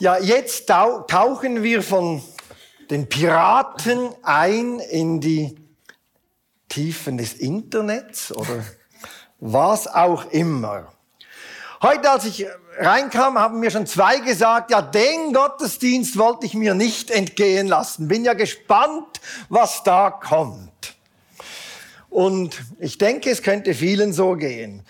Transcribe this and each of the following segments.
Ja, jetzt tauchen wir von den Piraten ein in die Tiefen des Internets oder was auch immer. Heute, als ich reinkam, haben mir schon zwei gesagt, ja, den Gottesdienst wollte ich mir nicht entgehen lassen. Bin ja gespannt, was da kommt. Und ich denke, es könnte vielen so gehen.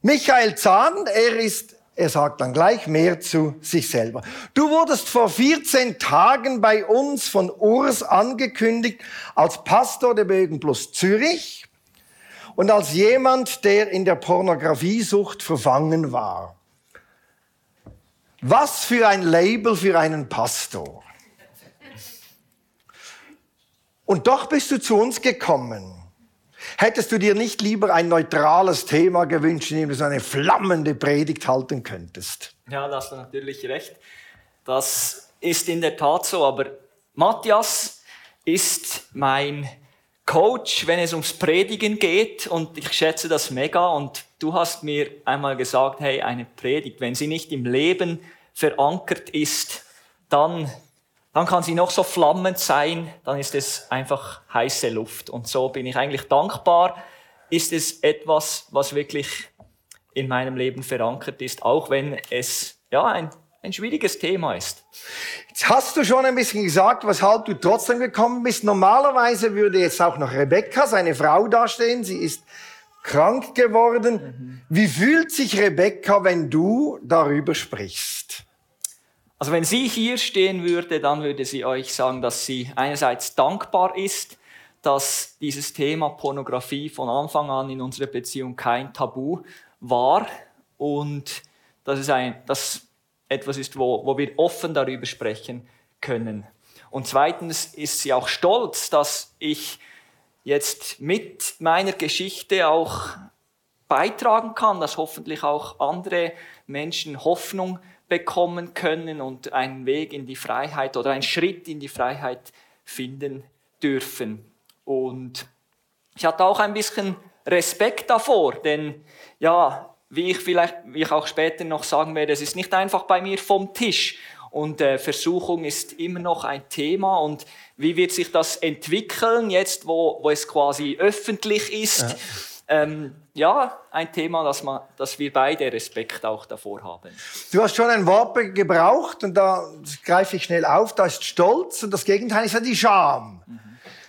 Michael Zahn, er ist er sagt dann gleich mehr zu sich selber. Du wurdest vor 14 Tagen bei uns von Urs angekündigt als Pastor der Bögen Plus Zürich und als jemand, der in der Pornografiesucht verfangen war. Was für ein Label für einen Pastor. Und doch bist du zu uns gekommen. Hättest du dir nicht lieber ein neutrales Thema gewünscht, in dem du so eine flammende Predigt halten könntest? Ja, da hast du natürlich recht. Das ist in der Tat so. Aber Matthias ist mein Coach, wenn es ums Predigen geht. Und ich schätze das mega. Und du hast mir einmal gesagt, hey, eine Predigt, wenn sie nicht im Leben verankert ist, dann dann kann sie noch so flammend sein, dann ist es einfach heiße Luft. Und so bin ich eigentlich dankbar, ist es etwas, was wirklich in meinem Leben verankert ist, auch wenn es ja ein, ein schwieriges Thema ist. Jetzt hast du schon ein bisschen gesagt, weshalb du trotzdem gekommen bist. Normalerweise würde jetzt auch noch Rebecca, seine Frau, dastehen. Sie ist krank geworden. Mhm. Wie fühlt sich Rebecca, wenn du darüber sprichst? Also wenn sie hier stehen würde, dann würde sie euch sagen, dass sie einerseits dankbar ist, dass dieses Thema Pornografie von Anfang an in unserer Beziehung kein Tabu war und dass es ein, dass etwas ist, wo, wo wir offen darüber sprechen können. Und zweitens ist sie auch stolz, dass ich jetzt mit meiner Geschichte auch beitragen kann, dass hoffentlich auch andere Menschen Hoffnung bekommen können und einen Weg in die Freiheit oder einen Schritt in die Freiheit finden dürfen. Und ich hatte auch ein bisschen Respekt davor, denn ja, wie ich vielleicht, wie ich auch später noch sagen werde, es ist nicht einfach bei mir vom Tisch und äh, Versuchung ist immer noch ein Thema und wie wird sich das entwickeln jetzt, wo, wo es quasi öffentlich ist? Ja ähm, ja, ein Thema, das, man, dass wir beide Respekt auch davor haben. Du hast schon ein Wort gebraucht und da greife ich schnell auf, da ist Stolz und das Gegenteil ist ja die Scham. Mhm.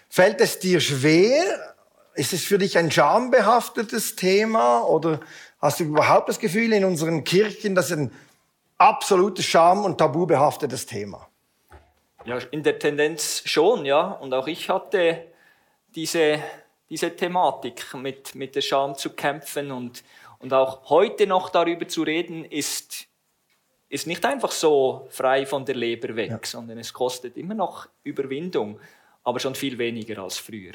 Fällt es dir schwer? Ist es für dich ein schambehaftetes Thema oder hast du überhaupt das Gefühl in unseren Kirchen, dass ein absolutes Scham- und tabubehaftetes Thema? Ja, in der Tendenz schon, ja. Und auch ich hatte diese diese Thematik mit, mit der Scham zu kämpfen und, und auch heute noch darüber zu reden, ist, ist nicht einfach so frei von der Leber weg, ja. sondern es kostet immer noch Überwindung, aber schon viel weniger als früher.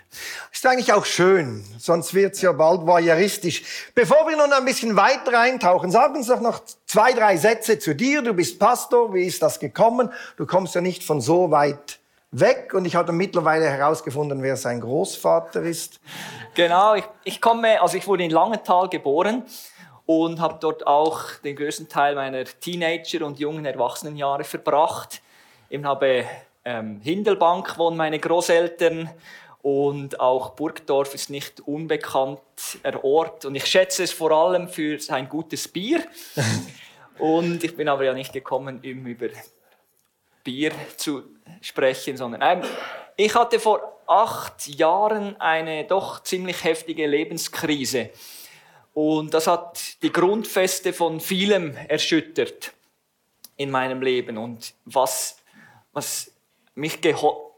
Ist eigentlich auch schön, sonst wird es ja bald voyeuristisch. Bevor wir nun ein bisschen weiter eintauchen, sag uns doch noch zwei, drei Sätze zu dir. Du bist Pastor, wie ist das gekommen? Du kommst ja nicht von so weit weg und ich habe mittlerweile herausgefunden, wer sein Großvater ist. Genau, ich, ich komme, also ich wurde in Langenthal geboren und habe dort auch den größten Teil meiner Teenager- und jungen Erwachsenenjahre verbracht. Ich habe ähm, Hindelbank wohnen meine Großeltern und auch Burgdorf ist nicht unbekannter Ort und ich schätze es vor allem für sein gutes Bier. und ich bin aber ja nicht gekommen, um über Bier zu sprechen, sondern ähm, ich hatte vor acht Jahren eine doch ziemlich heftige Lebenskrise. Und das hat die Grundfeste von vielem erschüttert in meinem Leben. Und was, was mich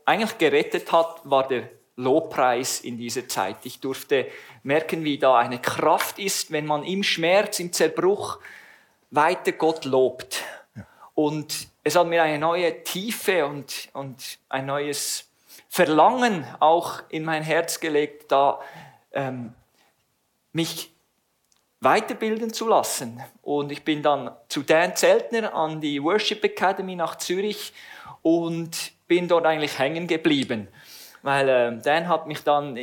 eigentlich gerettet hat, war der Lobpreis in dieser Zeit. Ich durfte merken, wie da eine Kraft ist, wenn man im Schmerz, im Zerbruch weiter Gott lobt. Und es hat mir eine neue Tiefe und, und ein neues Verlangen auch in mein Herz gelegt, da ähm, mich weiterbilden zu lassen. Und ich bin dann zu Dan Zeltner an die Worship Academy nach Zürich und bin dort eigentlich hängen geblieben. Weil ähm, Dan hat mich dann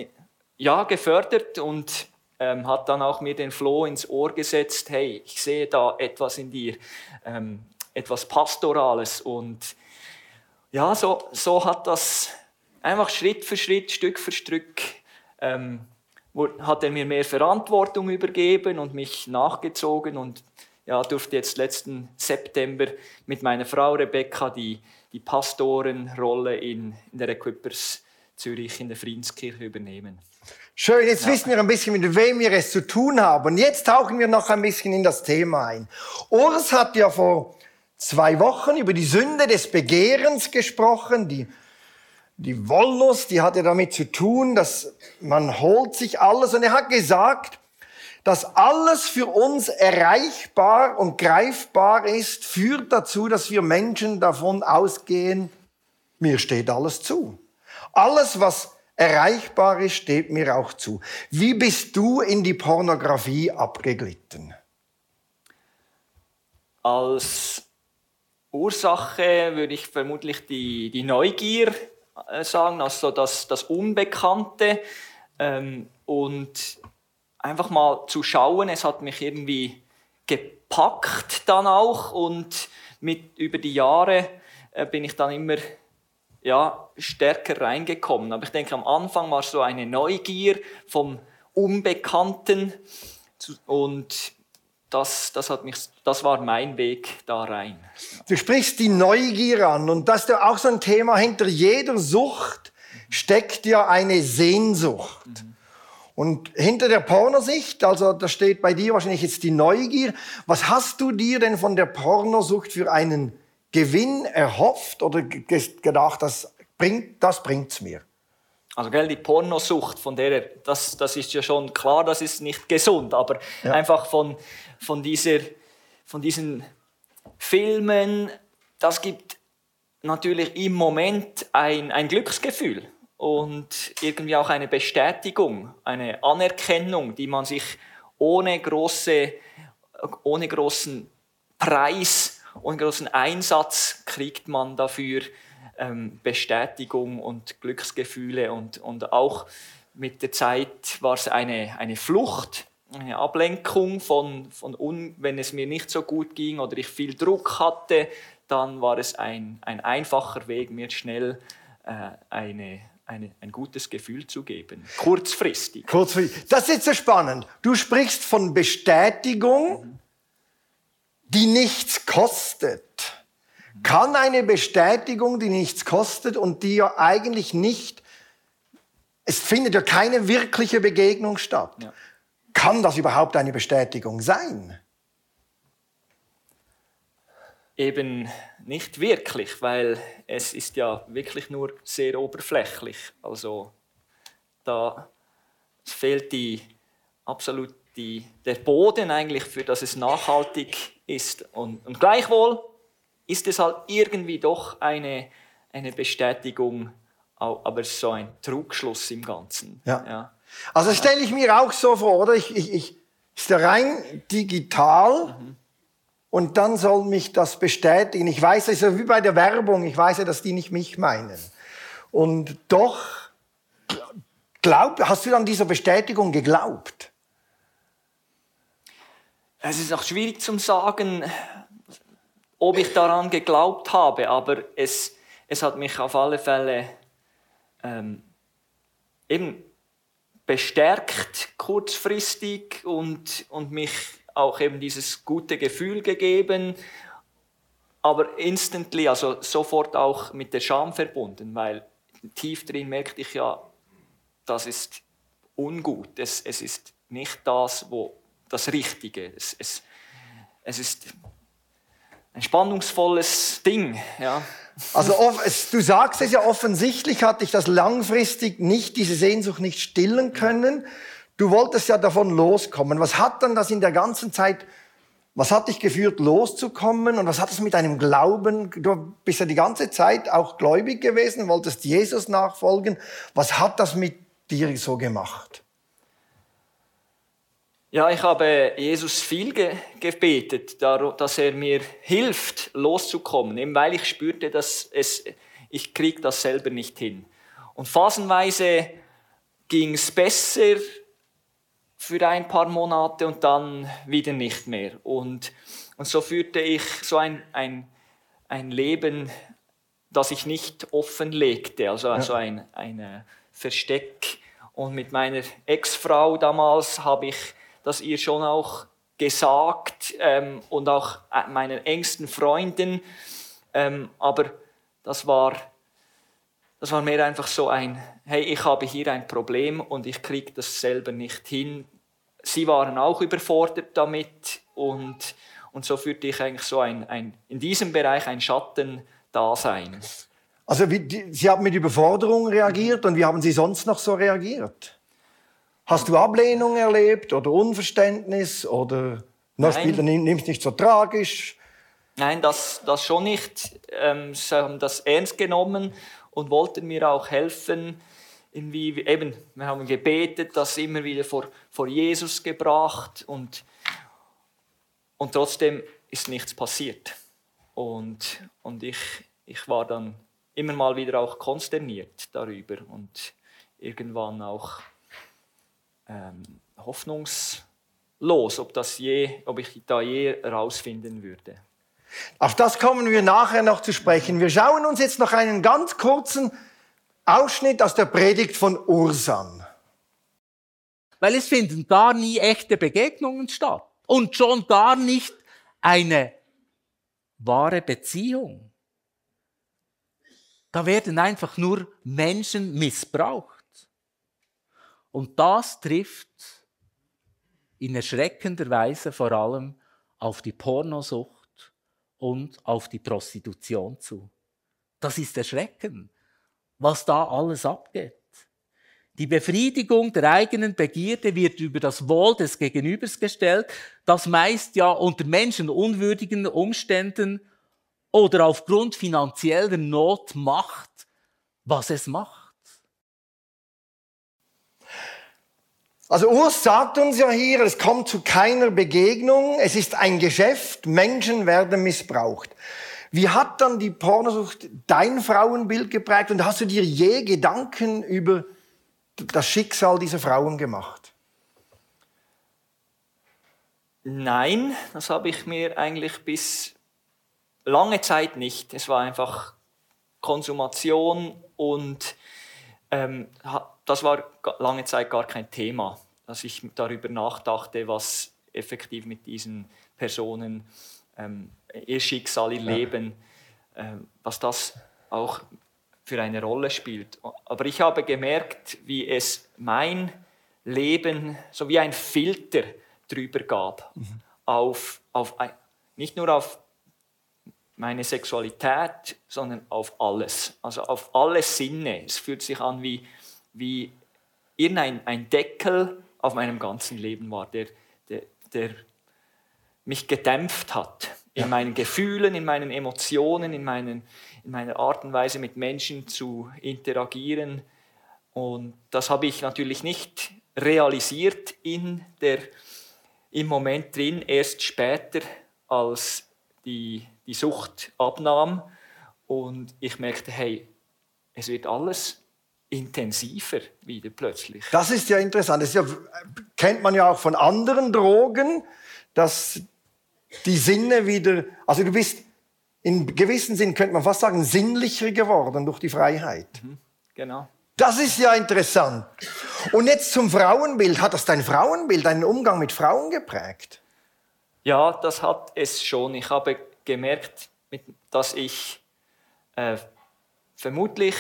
ja gefördert und ähm, hat dann auch mir den Floh ins Ohr gesetzt, hey, ich sehe da etwas in dir. Ähm, etwas Pastorales. Und ja, so, so hat das einfach Schritt für Schritt, Stück für Stück, ähm, hat er mir mehr Verantwortung übergeben und mich nachgezogen und ja, durfte jetzt letzten September mit meiner Frau Rebecca die, die Pastorenrolle in, in der Equippers Zürich in der Friedenskirche übernehmen. Schön, jetzt ja. wissen wir ein bisschen, mit wem wir es zu tun haben. Und jetzt tauchen wir noch ein bisschen in das Thema ein. Urs hat ja vor zwei Wochen über die Sünde des Begehrens gesprochen, die, die Wollust, die hatte damit zu tun, dass man holt sich alles. Und er hat gesagt, dass alles für uns erreichbar und greifbar ist, führt dazu, dass wir Menschen davon ausgehen, mir steht alles zu. Alles, was erreichbar ist, steht mir auch zu. Wie bist du in die Pornografie abgeglitten? Als Ursache würde ich vermutlich die, die Neugier äh, sagen, also das, das Unbekannte ähm, und einfach mal zu schauen. Es hat mich irgendwie gepackt dann auch und mit über die Jahre äh, bin ich dann immer ja, stärker reingekommen. Aber ich denke, am Anfang war so eine Neugier vom Unbekannten und das, das, hat mich, das war mein Weg da rein. Du sprichst die Neugier an und das ist ja auch so ein Thema. Hinter jeder Sucht steckt ja eine Sehnsucht. Mhm. Und hinter der Pornosicht, also da steht bei dir wahrscheinlich jetzt die Neugier. Was hast du dir denn von der Pornosucht für einen Gewinn erhofft oder gedacht, das bringt das bringt's mir? Also gell, die Pornosucht, von der, das, das ist ja schon klar, das ist nicht gesund, aber ja. einfach von, von, dieser, von diesen Filmen, das gibt natürlich im Moment ein, ein Glücksgefühl und irgendwie auch eine Bestätigung, eine Anerkennung, die man sich ohne, große, ohne großen Preis und großen Einsatz kriegt man dafür ähm, Bestätigung und Glücksgefühle und, und auch mit der Zeit war es eine, eine Flucht, eine Ablenkung von, von un, wenn es mir nicht so gut ging oder ich viel Druck hatte, dann war es ein, ein einfacher Weg, mir schnell äh, eine, eine, ein gutes Gefühl zu geben. Kurzfristig. Kurzfristig. Das ist so spannend. Du sprichst von Bestätigung. Mhm die nichts kostet. Kann eine Bestätigung, die nichts kostet und die ja eigentlich nicht, es findet ja keine wirkliche Begegnung statt. Ja. Kann das überhaupt eine Bestätigung sein? Eben nicht wirklich, weil es ist ja wirklich nur sehr oberflächlich. Also da fehlt die absolut die, der Boden eigentlich, für das es nachhaltig ist. Und, und gleichwohl ist es halt irgendwie doch eine, eine Bestätigung, aber so ein Trugschluss im Ganzen. Ja. ja. Also stelle ich mir auch so vor, oder? Ich, ich, ich ist ja rein digital mhm. und dann soll mich das bestätigen. Ich weiß, es ist ja wie bei der Werbung, ich weiß ja, dass die nicht mich meinen. Und doch, glaub, hast du an dieser Bestätigung geglaubt? Es ist auch schwierig zu sagen, ob ich daran geglaubt habe, aber es, es hat mich auf alle Fälle ähm, eben bestärkt kurzfristig und, und mich auch eben dieses gute Gefühl gegeben, aber instantly, also sofort auch mit der Scham verbunden, weil tief drin merkte ich ja, das ist ungut, es, es ist nicht das, wo das Richtige. Es, es, es ist ein spannungsvolles Ding. Ja. Also du sagst es ja offensichtlich, hat dich das langfristig nicht, diese Sehnsucht nicht stillen können. Du wolltest ja davon loskommen. Was hat dann das in der ganzen Zeit, was hat dich geführt, loszukommen? Und was hat es mit deinem Glauben, du bist ja die ganze Zeit auch gläubig gewesen, wolltest Jesus nachfolgen. Was hat das mit dir so gemacht? Ja, ich habe Jesus viel ge gebetet, dass er mir hilft, loszukommen, eben weil ich spürte, dass es, ich krieg das selber nicht hin. Und phasenweise ging es besser für ein paar Monate und dann wieder nicht mehr. Und, und so führte ich so ein, ein ein Leben, das ich nicht offenlegte, also, also ein, ein äh, Versteck. Und mit meiner Ex-Frau damals habe ich das ihr schon auch gesagt ähm, und auch äh, meinen engsten Freunden. Ähm, aber das war, das war mehr einfach so ein, hey, ich habe hier ein Problem und ich kriege das selber nicht hin. Sie waren auch überfordert damit und, und so fühlte ich eigentlich so ein, ein in diesem Bereich ein Schattendasein. Also Sie haben mit Überforderung reagiert und wie haben Sie sonst noch so reagiert? Hast du Ablehnung erlebt oder Unverständnis oder Nein. nimmst nicht so tragisch? Nein, das, das schon nicht. Ähm, sie haben das ernst genommen und wollten mir auch helfen. Irgendwie, eben, wir haben gebetet, das immer wieder vor, vor Jesus gebracht und, und trotzdem ist nichts passiert. Und, und ich, ich war dann immer mal wieder auch konsterniert darüber und irgendwann auch ähm, hoffnungslos, ob, das je, ob ich da je herausfinden würde. Auf das kommen wir nachher noch zu sprechen. Wir schauen uns jetzt noch einen ganz kurzen Ausschnitt aus der Predigt von Ursan. Weil es finden gar nie echte Begegnungen statt und schon gar nicht eine wahre Beziehung. Da werden einfach nur Menschen missbraucht. Und das trifft in erschreckender Weise vor allem auf die Pornosucht und auf die Prostitution zu. Das ist erschreckend, was da alles abgeht. Die Befriedigung der eigenen Begierde wird über das Wohl des Gegenübers gestellt, das meist ja unter menschenunwürdigen Umständen oder aufgrund finanzieller Not macht, was es macht. Also Urs sagt uns ja hier, es kommt zu keiner Begegnung, es ist ein Geschäft, Menschen werden missbraucht. Wie hat dann die Pornosucht dein Frauenbild geprägt und hast du dir je Gedanken über das Schicksal dieser Frauen gemacht? Nein, das habe ich mir eigentlich bis lange Zeit nicht. Es war einfach Konsumation und ähm, das war lange Zeit gar kein Thema, dass ich darüber nachdachte, was effektiv mit diesen Personen ähm, ihr Schicksal, ihr. Leben, ähm, was das auch für eine Rolle spielt. Aber ich habe gemerkt, wie es mein Leben so wie ein Filter drüber gab, mhm. auf, auf, nicht nur auf meine Sexualität, sondern auf alles, also auf alle Sinne. Es fühlt sich an wie, wie irgendein ein Deckel auf meinem ganzen Leben war, der, der, der mich gedämpft hat in ja. meinen Gefühlen, in meinen Emotionen, in, meinen, in meiner Art und Weise mit Menschen zu interagieren. Und das habe ich natürlich nicht realisiert in der, im Moment drin, erst später, als die die Sucht abnahm und ich merkte, hey, es wird alles intensiver wieder plötzlich. Das ist ja interessant. Das ja, kennt man ja auch von anderen Drogen, dass die Sinne wieder, also du bist in gewissem Sinn, könnte man fast sagen, sinnlicher geworden durch die Freiheit. Mhm, genau. Das ist ja interessant. Und jetzt zum Frauenbild. Hat das dein Frauenbild, deinen Umgang mit Frauen geprägt? Ja, das hat es schon. Ich habe gemerkt, dass ich äh, vermutlich,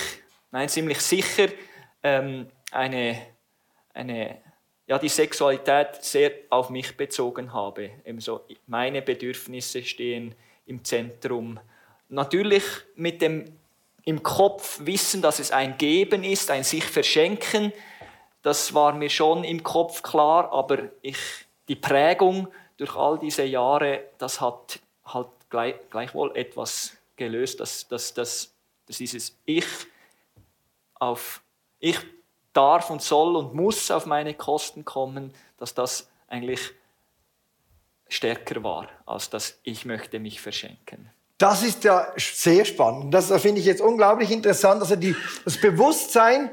nein, ziemlich sicher ähm, eine, eine, ja, die Sexualität sehr auf mich bezogen habe. Ebenso meine Bedürfnisse stehen im Zentrum. Natürlich mit dem im Kopf wissen, dass es ein Geben ist, ein sich verschenken. Das war mir schon im Kopf klar, aber ich, die Prägung durch all diese Jahre, das hat halt gleich, gleichwohl etwas gelöst, dass, dass, dass, dass dieses Ich auf Ich darf und soll und muss auf meine Kosten kommen, dass das eigentlich stärker war, als dass ich möchte mich verschenken. Das ist ja sehr spannend. Das finde ich jetzt unglaublich interessant. Also die, das Bewusstsein,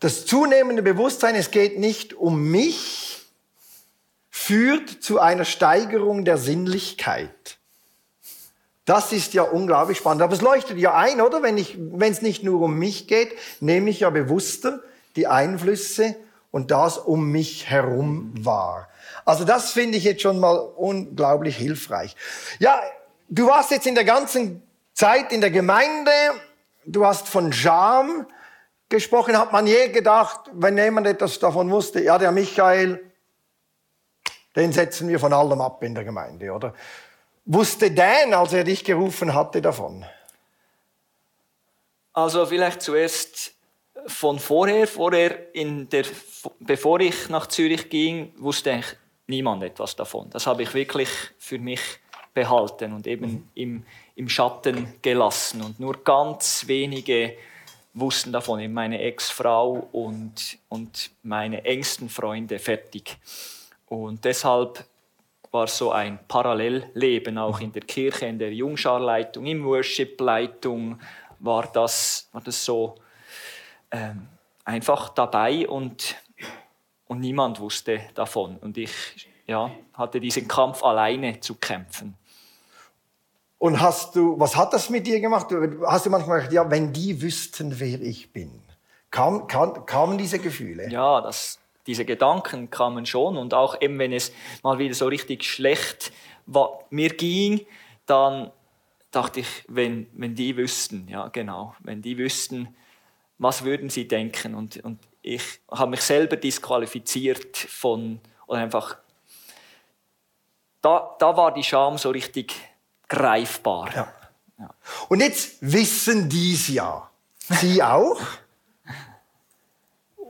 das zunehmende Bewusstsein, es geht nicht um mich, führt zu einer Steigerung der Sinnlichkeit. Das ist ja unglaublich spannend. Aber es leuchtet ja ein, oder? Wenn ich, wenn es nicht nur um mich geht, nehme ich ja bewusster die Einflüsse und das um mich herum wahr. Also das finde ich jetzt schon mal unglaublich hilfreich. Ja, du warst jetzt in der ganzen Zeit in der Gemeinde, du hast von Scham gesprochen. Hat man je gedacht, wenn jemand etwas davon wusste, ja, der Michael, den setzen wir von allem ab in der Gemeinde, oder? Wusste Dan, als er dich gerufen hatte, davon? Also vielleicht zuerst von vorher. Vorher, in der, bevor ich nach Zürich ging, wusste ich niemand etwas davon. Das habe ich wirklich für mich behalten und eben mhm. im, im Schatten gelassen. Und nur ganz wenige wussten davon, eben meine Ex-Frau und, und meine engsten Freunde fertig. Und deshalb war so ein Parallelleben auch in der Kirche, in der Jungscharleitung, im Worship-Leitung war das, war das so ähm, einfach dabei und, und niemand wusste davon. Und ich ja, hatte diesen Kampf alleine zu kämpfen. Und hast du, was hat das mit dir gemacht? Hast du manchmal gedacht, ja, wenn die wüssten, wer ich bin? Kam, kam, kamen diese Gefühle? Ja, das, diese Gedanken kamen schon. Und auch eben, wenn es mal wieder so richtig schlecht mir ging, dann dachte ich, wenn, wenn die wüssten, ja genau, wenn die wüssten, was würden sie denken? Und, und ich habe mich selber disqualifiziert von, oder einfach, da, da war die Scham so richtig greifbar. Ja. Ja. Und jetzt wissen die es ja. Sie auch.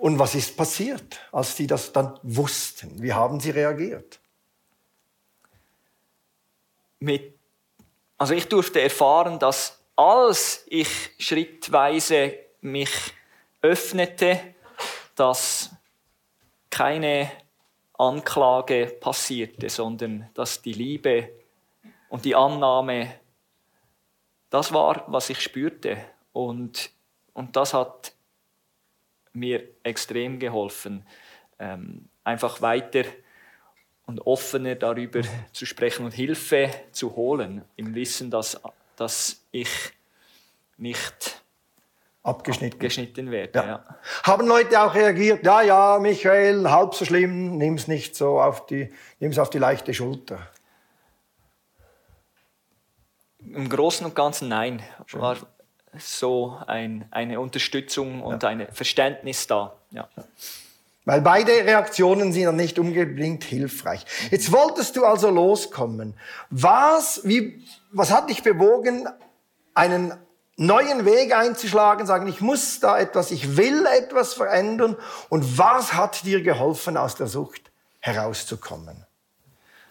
Und was ist passiert, als die das dann wussten? Wie haben sie reagiert? Mit, also ich durfte erfahren, dass als ich schrittweise mich öffnete, dass keine Anklage passierte, sondern dass die Liebe und die Annahme, das war, was ich spürte. Und, und das hat mir extrem geholfen, ähm, einfach weiter und offener darüber zu sprechen und Hilfe zu holen, im Wissen, dass, dass ich nicht abgeschnitten, abgeschnitten werde. Ja. Ja. Haben Leute auch reagiert, ja, ja, Michael, halb so schlimm, nimm es nicht so auf die, nimm's auf die leichte Schulter? Im Großen und Ganzen nein. War so ein, eine Unterstützung und ja. ein Verständnis da. Ja. Weil beide Reaktionen sind dann nicht unbedingt hilfreich. Jetzt wolltest du also loskommen. Was, wie, was hat dich bewogen, einen neuen Weg einzuschlagen, sagen, ich muss da etwas, ich will etwas verändern? Und was hat dir geholfen, aus der Sucht herauszukommen?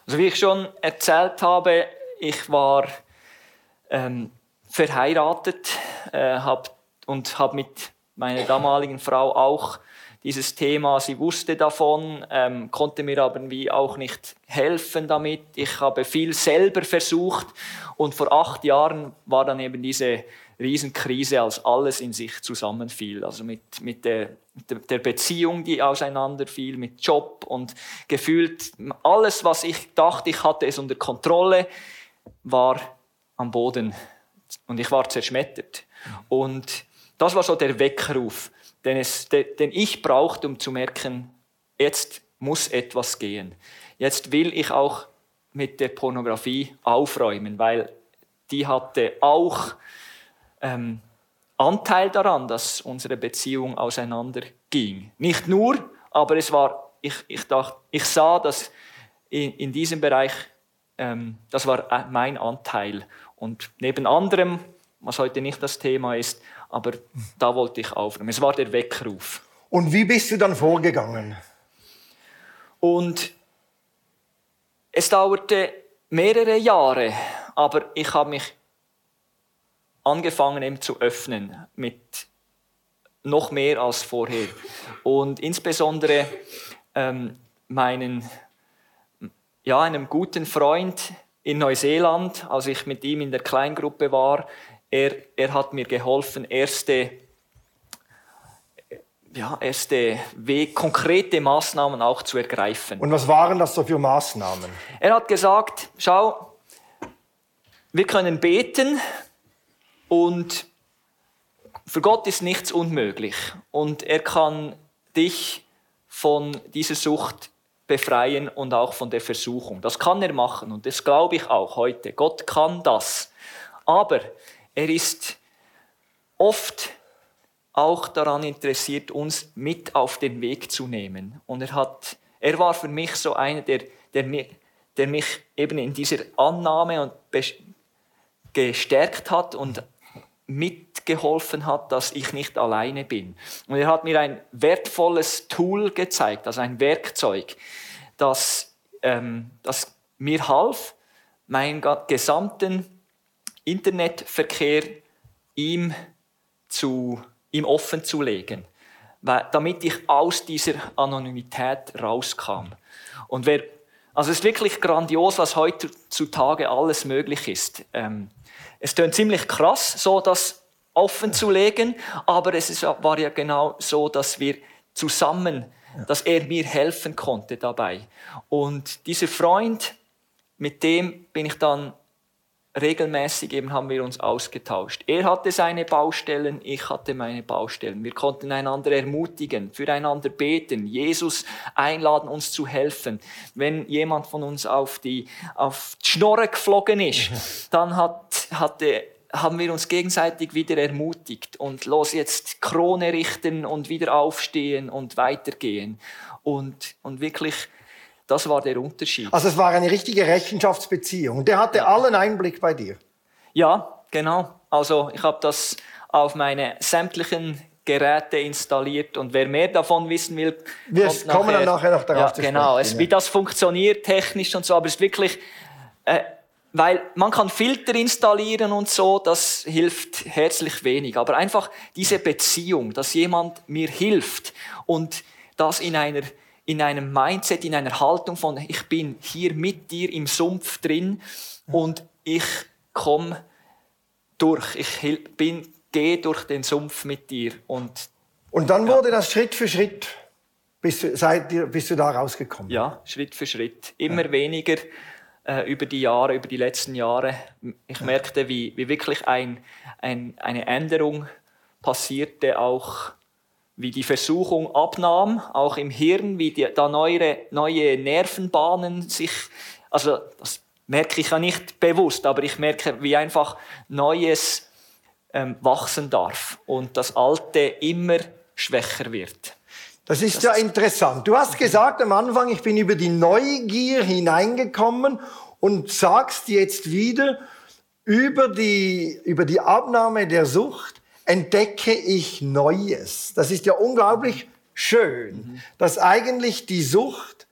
Also wie ich schon erzählt habe, ich war ähm, verheiratet äh, hab, und habe mit meiner damaligen Frau auch dieses Thema, sie wusste davon, ähm, konnte mir aber wie auch nicht helfen damit. Ich habe viel selber versucht und vor acht Jahren war dann eben diese Riesenkrise, als alles in sich zusammenfiel. Also mit, mit der, der Beziehung, die auseinanderfiel, mit Job und gefühlt alles, was ich dachte, ich hatte es unter Kontrolle, war am Boden und ich war zerschmettert. Und das war so der Weckruf, den, es, den ich brauchte, um zu merken, jetzt muss etwas gehen. Jetzt will ich auch mit der Pornografie aufräumen, weil die hatte auch ähm, Anteil daran, dass unsere Beziehung auseinanderging. Nicht nur, aber es war, ich, ich, dachte, ich sah, dass in, in diesem Bereich, ähm, das war äh, mein Anteil. Und neben anderem, was heute nicht das Thema ist, aber da wollte ich aufnehmen. Es war der Weckruf. Und wie bist du dann vorgegangen? Und es dauerte mehrere Jahre, aber ich habe mich angefangen eben zu öffnen mit noch mehr als vorher. Und insbesondere ähm, meinen, ja, einem guten Freund, in Neuseeland, als ich mit ihm in der Kleingruppe war. Er, er hat mir geholfen, erste, ja, erste Weg, konkrete Maßnahmen auch zu ergreifen. Und was waren das so für Maßnahmen? Er hat gesagt, schau, wir können beten und für Gott ist nichts unmöglich. Und er kann dich von dieser Sucht befreien und auch von der Versuchung. Das kann er machen und das glaube ich auch heute. Gott kann das. Aber er ist oft auch daran interessiert, uns mit auf den Weg zu nehmen. Und er, hat, er war für mich so einer, der, der, mir, der mich eben in dieser Annahme und gestärkt hat und mitgeholfen hat, dass ich nicht alleine bin. Und er hat mir ein wertvolles Tool gezeigt, also ein Werkzeug, das, ähm, das mir half, meinen gesamten Internetverkehr ihm, zu, ihm offen zu legen, damit ich aus dieser Anonymität rauskam. Und wer, also es ist wirklich grandios, was heutzutage alles möglich ist. Ähm, es klingt ziemlich krass, so das offen zu legen, aber es ist, war ja genau so, dass wir zusammen, dass er mir helfen konnte dabei. Und dieser Freund, mit dem bin ich dann regelmäßig eben haben wir uns ausgetauscht. Er hatte seine Baustellen, ich hatte meine Baustellen. Wir konnten einander ermutigen, füreinander beten, Jesus einladen, uns zu helfen. Wenn jemand von uns auf die, auf die Schnorre geflogen ist, dann hat, hatte, haben wir uns gegenseitig wieder ermutigt und los jetzt Krone richten und wieder aufstehen und weitergehen. Und, und wirklich das war der Unterschied. Also es war eine richtige Rechenschaftsbeziehung. Der hatte allen Einblick bei dir. Ja, genau. Also ich habe das auf meine sämtlichen Geräte installiert und wer mehr davon wissen will, wir kommen nachher, dann nachher noch darauf ja, zu Genau, es, wie das funktioniert technisch und so, aber es ist wirklich, äh, weil man kann Filter installieren und so, das hilft herzlich wenig, aber einfach diese Beziehung, dass jemand mir hilft und das in einer in einem Mindset, in einer Haltung von, ich bin hier mit dir im Sumpf drin und ich komme durch, ich bin, gehe durch den Sumpf mit dir. Und, und dann wurde ja. das Schritt für Schritt, bist du, seit, bist du da rausgekommen? Ja, Schritt für Schritt. Immer ja. weniger äh, über die Jahre, über die letzten Jahre. Ich merkte, wie, wie wirklich ein, ein, eine Änderung passierte, auch wie die Versuchung abnahm, auch im Hirn, wie die, da neue, neue Nervenbahnen sich, also das merke ich ja nicht bewusst, aber ich merke, wie einfach Neues ähm, wachsen darf und das Alte immer schwächer wird. Das ist das ja ist interessant. Du hast gesagt am Anfang, ich bin über die Neugier hineingekommen und sagst jetzt wieder über die, über die Abnahme der Sucht, entdecke ich Neues. Das ist ja unglaublich schön, mhm. dass eigentlich die Sucht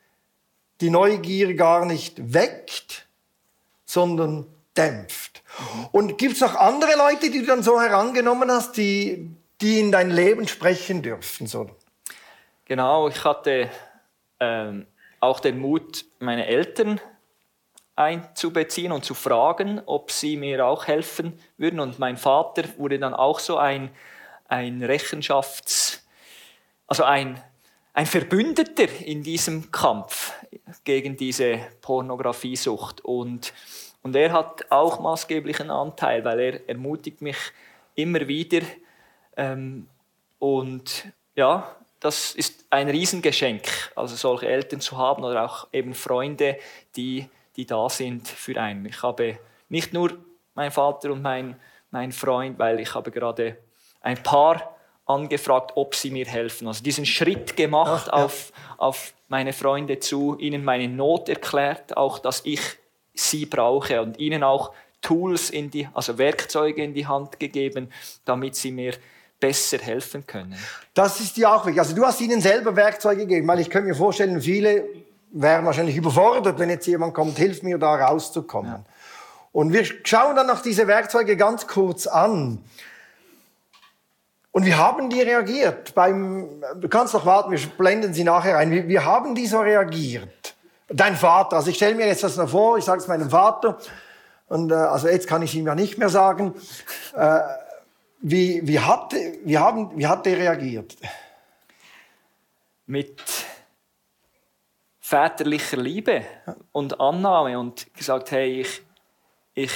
die Neugier gar nicht weckt, sondern dämpft. Mhm. Und gibt es noch andere Leute, die du dann so herangenommen hast, die, die in dein Leben sprechen dürfen? So? Genau, ich hatte ähm, auch den Mut, meine Eltern einzubeziehen und zu fragen, ob sie mir auch helfen würden. Und mein Vater wurde dann auch so ein, ein Rechenschafts-, also ein, ein Verbündeter in diesem Kampf gegen diese Pornografiesucht. Und, und er hat auch maßgeblichen Anteil, weil er ermutigt mich immer wieder. Ähm, und ja, das ist ein Riesengeschenk, also solche Eltern zu haben oder auch eben Freunde, die die da sind für einen. Ich habe nicht nur mein Vater und mein, mein Freund, weil ich habe gerade ein paar angefragt, ob sie mir helfen. Also diesen Schritt gemacht Ach, ja. auf, auf meine Freunde zu, ihnen meine Not erklärt, auch dass ich sie brauche und ihnen auch Tools in die, also Werkzeuge in die Hand gegeben, damit sie mir besser helfen können. Das ist ja auch wichtig. Also du hast ihnen selber Werkzeuge gegeben, weil ich könnte mir vorstellen, viele wären wahrscheinlich überfordert, wenn jetzt jemand kommt, hilf mir da rauszukommen. Ja. Und wir schauen dann noch diese Werkzeuge ganz kurz an. Und wie haben die reagiert? Beim, du kannst noch warten, wir blenden sie nachher ein. Wie, wie haben die so reagiert? Dein Vater, also ich stelle mir jetzt das noch vor, ich sage es meinem Vater, und äh, also jetzt kann ich ihm ja nicht mehr sagen. Äh, wie, wie, hat, wie, haben, wie hat der reagiert? Mit väterlicher Liebe und Annahme und gesagt, hey, ich, ich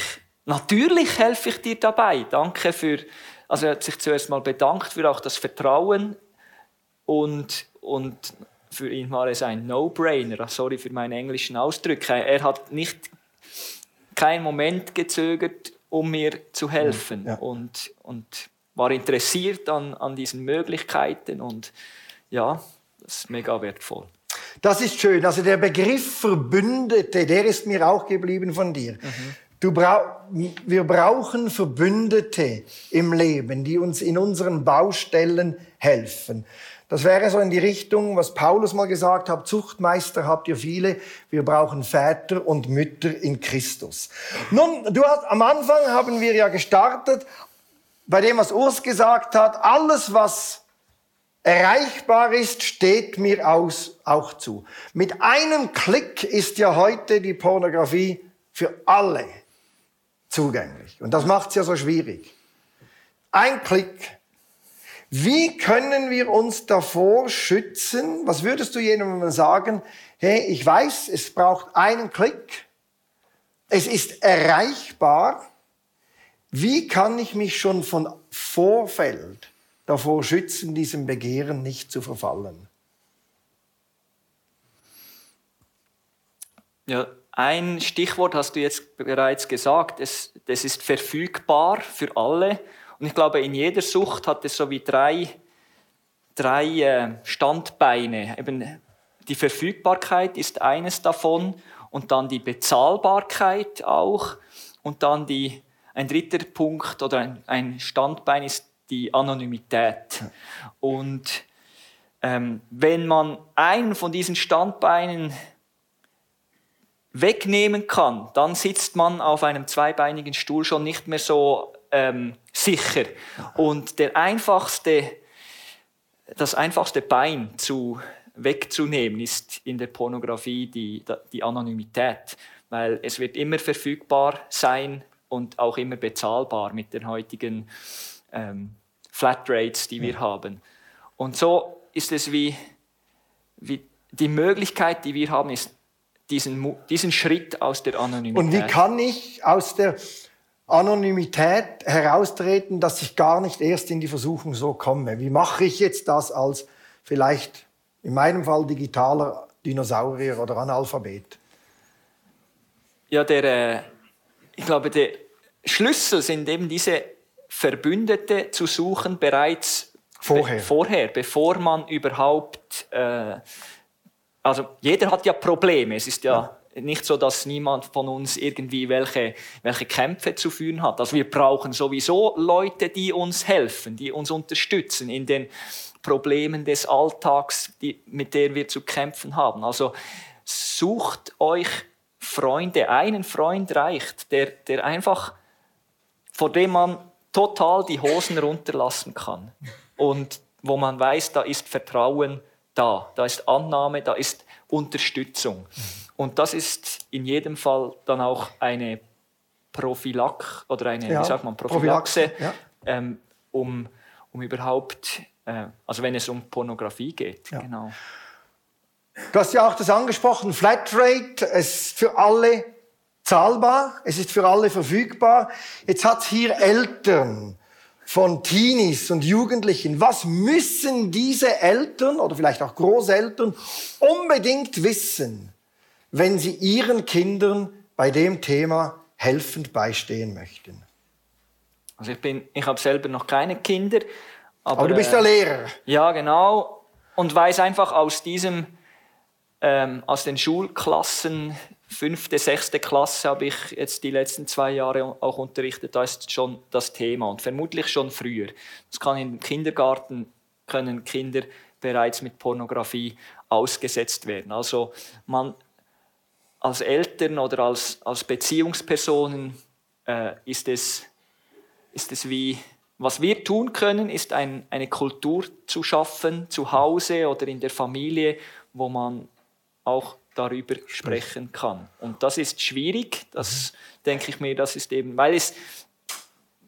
natürlich helfe ich dir dabei. Danke für, also er hat sich zuerst mal bedankt für auch das Vertrauen und, und für ihn war es ein No-Brainer. Sorry für meine englischen Ausdrücke. Er hat nicht keinen Moment gezögert, um mir zu helfen ja. und, und war interessiert an, an diesen Möglichkeiten und ja, das ist mega wertvoll. Das ist schön. Also der Begriff Verbündete, der ist mir auch geblieben von dir. Mhm. Du brauch, wir brauchen Verbündete im Leben, die uns in unseren Baustellen helfen. Das wäre so in die Richtung, was Paulus mal gesagt hat, Zuchtmeister habt ihr viele, wir brauchen Väter und Mütter in Christus. Nun, du hast, am Anfang haben wir ja gestartet bei dem, was Urs gesagt hat, alles, was erreichbar ist, steht mir aus, auch zu. Mit einem Klick ist ja heute die Pornografie für alle zugänglich. Und das macht es ja so schwierig. Ein Klick. Wie können wir uns davor schützen? Was würdest du jemandem sagen? Hey, ich weiß, es braucht einen Klick. Es ist erreichbar. Wie kann ich mich schon von Vorfeld davor schützen, diesem Begehren nicht zu verfallen? Ja, ein Stichwort hast du jetzt bereits gesagt. Es, das ist verfügbar für alle. Und ich glaube, in jeder Sucht hat es so wie drei, drei äh, Standbeine. Eben die Verfügbarkeit ist eines davon und dann die Bezahlbarkeit auch und dann die ein dritter Punkt oder ein, ein Standbein ist die Anonymität. Und ähm, wenn man einen von diesen Standbeinen wegnehmen kann, dann sitzt man auf einem zweibeinigen Stuhl schon nicht mehr so ähm, sicher. Und der einfachste, das einfachste Bein zu, wegzunehmen ist in der Pornografie die, die Anonymität, weil es wird immer verfügbar sein und auch immer bezahlbar mit den heutigen ähm, Flatrates, die wir ja. haben. Und so ist es wie, wie die Möglichkeit, die wir haben, ist diesen, diesen Schritt aus der Anonymität. Und wie kann ich aus der Anonymität heraustreten, dass ich gar nicht erst in die Versuchung so komme? Wie mache ich jetzt das als vielleicht in meinem Fall digitaler Dinosaurier oder Analphabet? Ja, der, äh, ich glaube, der Schlüssel sind eben diese Verbündete zu suchen bereits vorher, be vorher bevor man überhaupt, äh, also jeder hat ja Probleme. Es ist ja, ja, nicht so, dass niemand von uns irgendwie welche, welche Kämpfe zu führen hat. Also wir brauchen sowieso Leute, die uns helfen, die uns unterstützen in den Problemen des Alltags, die, mit denen wir zu kämpfen haben. Also sucht euch Freunde. Einen Freund reicht, der, der einfach vor dem man total die Hosen runterlassen kann. Und wo man weiß, da ist Vertrauen da, da ist Annahme, da ist Unterstützung. Und das ist in jedem Fall dann auch eine Prophylax oder eine, ja, wie sagt man, Prophylaxe, ja. ähm, um, um überhaupt, äh, also wenn es um Pornografie geht. Ja. Genau. Du hast ja auch das angesprochen, Flatrate, es ist für alle zahlbar, es ist für alle verfügbar. Jetzt hat hier Eltern von Teenies und Jugendlichen. Was müssen diese Eltern oder vielleicht auch Großeltern unbedingt wissen, wenn sie ihren Kindern bei dem Thema helfend beistehen möchten? Also ich bin, ich habe selber noch keine Kinder. Aber, aber du bist der Lehrer. Ja, genau. Und weiß einfach aus diesem, ähm, aus den Schulklassen, fünfte, sechste Klasse habe ich jetzt die letzten zwei Jahre auch unterrichtet. Da ist schon das Thema und vermutlich schon früher. Das kann im Kindergarten können Kinder bereits mit Pornografie ausgesetzt werden. Also man als Eltern oder als, als Beziehungspersonen äh, ist, es, ist es wie, was wir tun können, ist ein, eine Kultur zu schaffen, zu Hause oder in der Familie, wo man auch darüber sprechen kann. Und das ist schwierig, das mhm. denke ich mir, das ist eben, weil, es,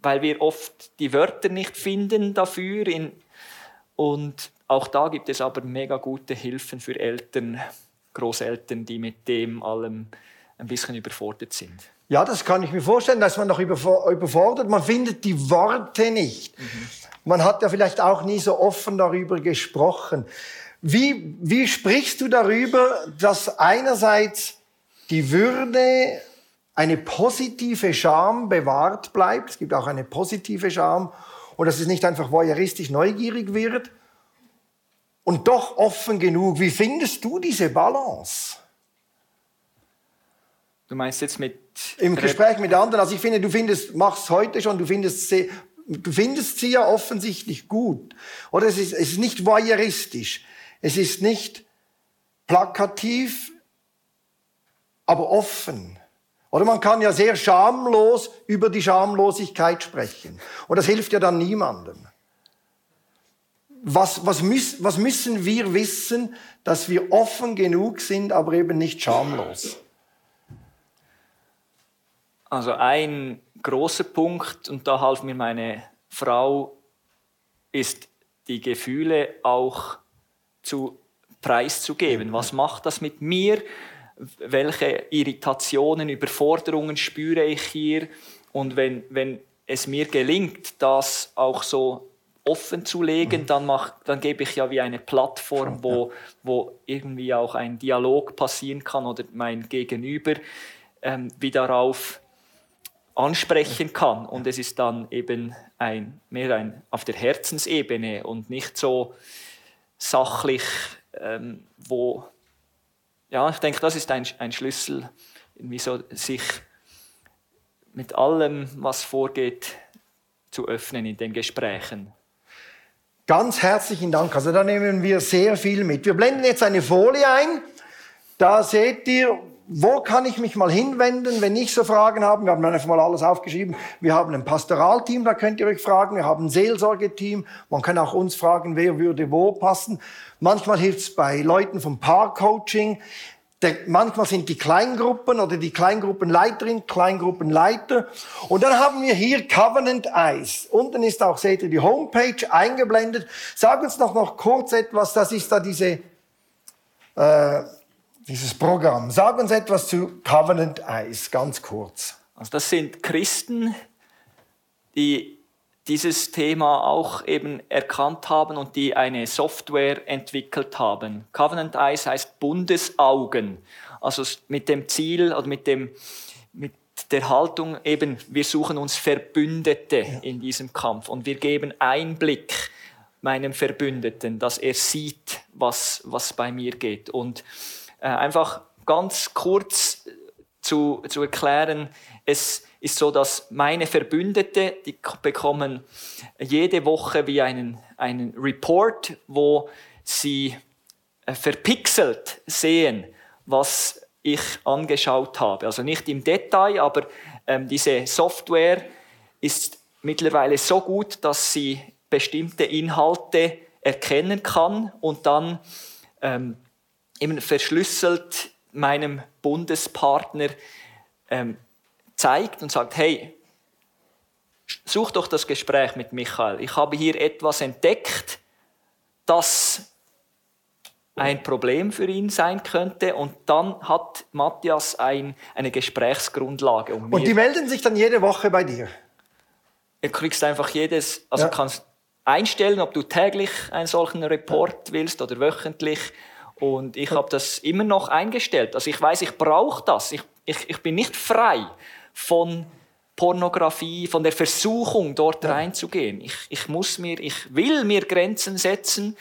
weil wir oft die Wörter nicht finden dafür. In, und auch da gibt es aber mega gute Hilfen für Eltern, Großeltern, die mit dem allem ein bisschen überfordert sind. Ja, das kann ich mir vorstellen, dass man noch überfordert. Man findet die Worte nicht. Mhm. Man hat ja vielleicht auch nie so offen darüber gesprochen. Wie, wie sprichst du darüber, dass einerseits die Würde, eine positive Scham bewahrt bleibt? Es gibt auch eine positive Scham und dass es nicht einfach voyeuristisch neugierig wird und doch offen genug. Wie findest du diese Balance? Du meinst jetzt mit im Gespräch mit anderen. Also ich finde, du findest, machst heute schon, du findest sie, du findest sie ja offensichtlich gut. Oder es ist, es ist nicht voyeuristisch. Es ist nicht plakativ, aber offen. Oder man kann ja sehr schamlos über die Schamlosigkeit sprechen. Und das hilft ja dann niemandem. Was, was, müß, was müssen wir wissen, dass wir offen genug sind, aber eben nicht schamlos? Also ein großer Punkt, und da half mir meine Frau, ist die Gefühle auch zu preiszugeben. Was macht das mit mir? Welche Irritationen, Überforderungen spüre ich hier? Und wenn, wenn es mir gelingt, das auch so offen zu legen, dann, mach, dann gebe ich ja wie eine Plattform, wo, wo irgendwie auch ein Dialog passieren kann oder mein Gegenüber ähm, wie darauf ansprechen kann. Und es ist dann eben ein, mehr ein, auf der Herzensebene und nicht so sachlich, ähm, wo, ja, ich denke, das ist ein, ein Schlüssel, irgendwie so sich mit allem, was vorgeht, zu öffnen in den Gesprächen. Ganz herzlichen Dank. Also da nehmen wir sehr viel mit. Wir blenden jetzt eine Folie ein. Da seht ihr, wo kann ich mich mal hinwenden, wenn ich so Fragen habe? Wir haben einfach mal alles aufgeschrieben. Wir haben ein Pastoralteam, da könnt ihr euch fragen. Wir haben ein Seelsorgeteam. Man kann auch uns fragen, wer würde wo passen. Manchmal hilft es bei Leuten vom Paarcoaching. Der, manchmal sind die Kleingruppen oder die Kleingruppenleiterin, Kleingruppenleiter. Und dann haben wir hier Covenant Eyes. Unten ist auch, seht ihr, die Homepage eingeblendet. Sag uns noch, noch kurz etwas, das ist da diese, äh, dieses Programm. Sag uns etwas zu Covenant Eyes, ganz kurz. Also das sind Christen, die dieses Thema auch eben erkannt haben und die eine Software entwickelt haben. Covenant Eyes heißt Bundesaugen. Also mit dem Ziel oder mit dem mit der Haltung eben, wir suchen uns Verbündete ja. in diesem Kampf und wir geben Einblick meinem Verbündeten, dass er sieht, was, was bei mir geht. Und äh, einfach ganz kurz zu, zu erklären, es ist so, dass meine Verbündete, die bekommen jede Woche wie einen, einen Report, wo sie äh, verpixelt sehen, was ich angeschaut habe. Also nicht im Detail, aber ähm, diese Software ist mittlerweile so gut, dass sie bestimmte Inhalte erkennen kann und dann ähm, eben verschlüsselt meinem Bundespartner ähm, zeigt und sagt, hey, such doch das Gespräch mit Michael. Ich habe hier etwas entdeckt, das ein Problem für ihn sein könnte. Und dann hat Matthias ein, eine Gesprächsgrundlage. Um und die melden sich dann jede Woche bei dir? Du kriegst einfach jedes, also ja. kannst einstellen, ob du täglich einen solchen Report willst oder wöchentlich. Und ich habe das immer noch eingestellt. Also ich weiß, ich brauche das. Ich, ich, ich bin nicht frei von Pornografie, von der Versuchung, dort ja. reinzugehen. Ich, ich muss mir, ich will mir Grenzen setzen,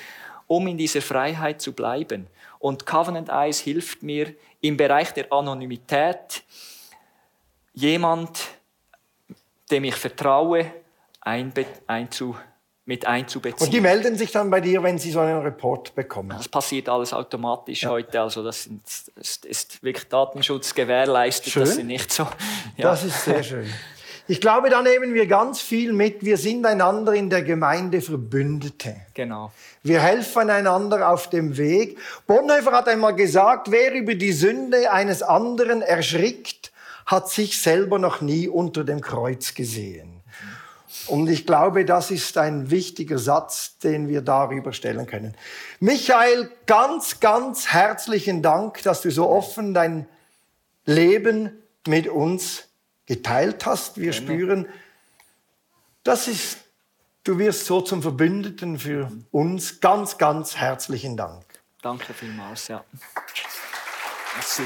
um in dieser Freiheit zu bleiben. Und Covenant Eyes hilft mir im Bereich der Anonymität, jemand, dem ich vertraue, einzubeziehen mit einzubeziehen. Und die melden sich dann bei dir, wenn sie so einen Report bekommen? Das passiert alles automatisch ja. heute. Also das, sind, das, ist wirklich Datenschutz gewährleistet. Schön. Das sind nicht so. Ja. Das ist sehr schön. Ich glaube, da nehmen wir ganz viel mit. Wir sind einander in der Gemeinde Verbündete. Genau. Wir helfen einander auf dem Weg. Bonhoeffer hat einmal gesagt, wer über die Sünde eines anderen erschrickt, hat sich selber noch nie unter dem Kreuz gesehen. Und ich glaube, das ist ein wichtiger Satz, den wir darüber stellen können. Michael, ganz, ganz herzlichen Dank, dass du so offen dein Leben mit uns geteilt hast. Wir spüren, das ist, du wirst so zum Verbündeten für uns. Ganz, ganz herzlichen Dank. Danke vielmals, ja. Merci.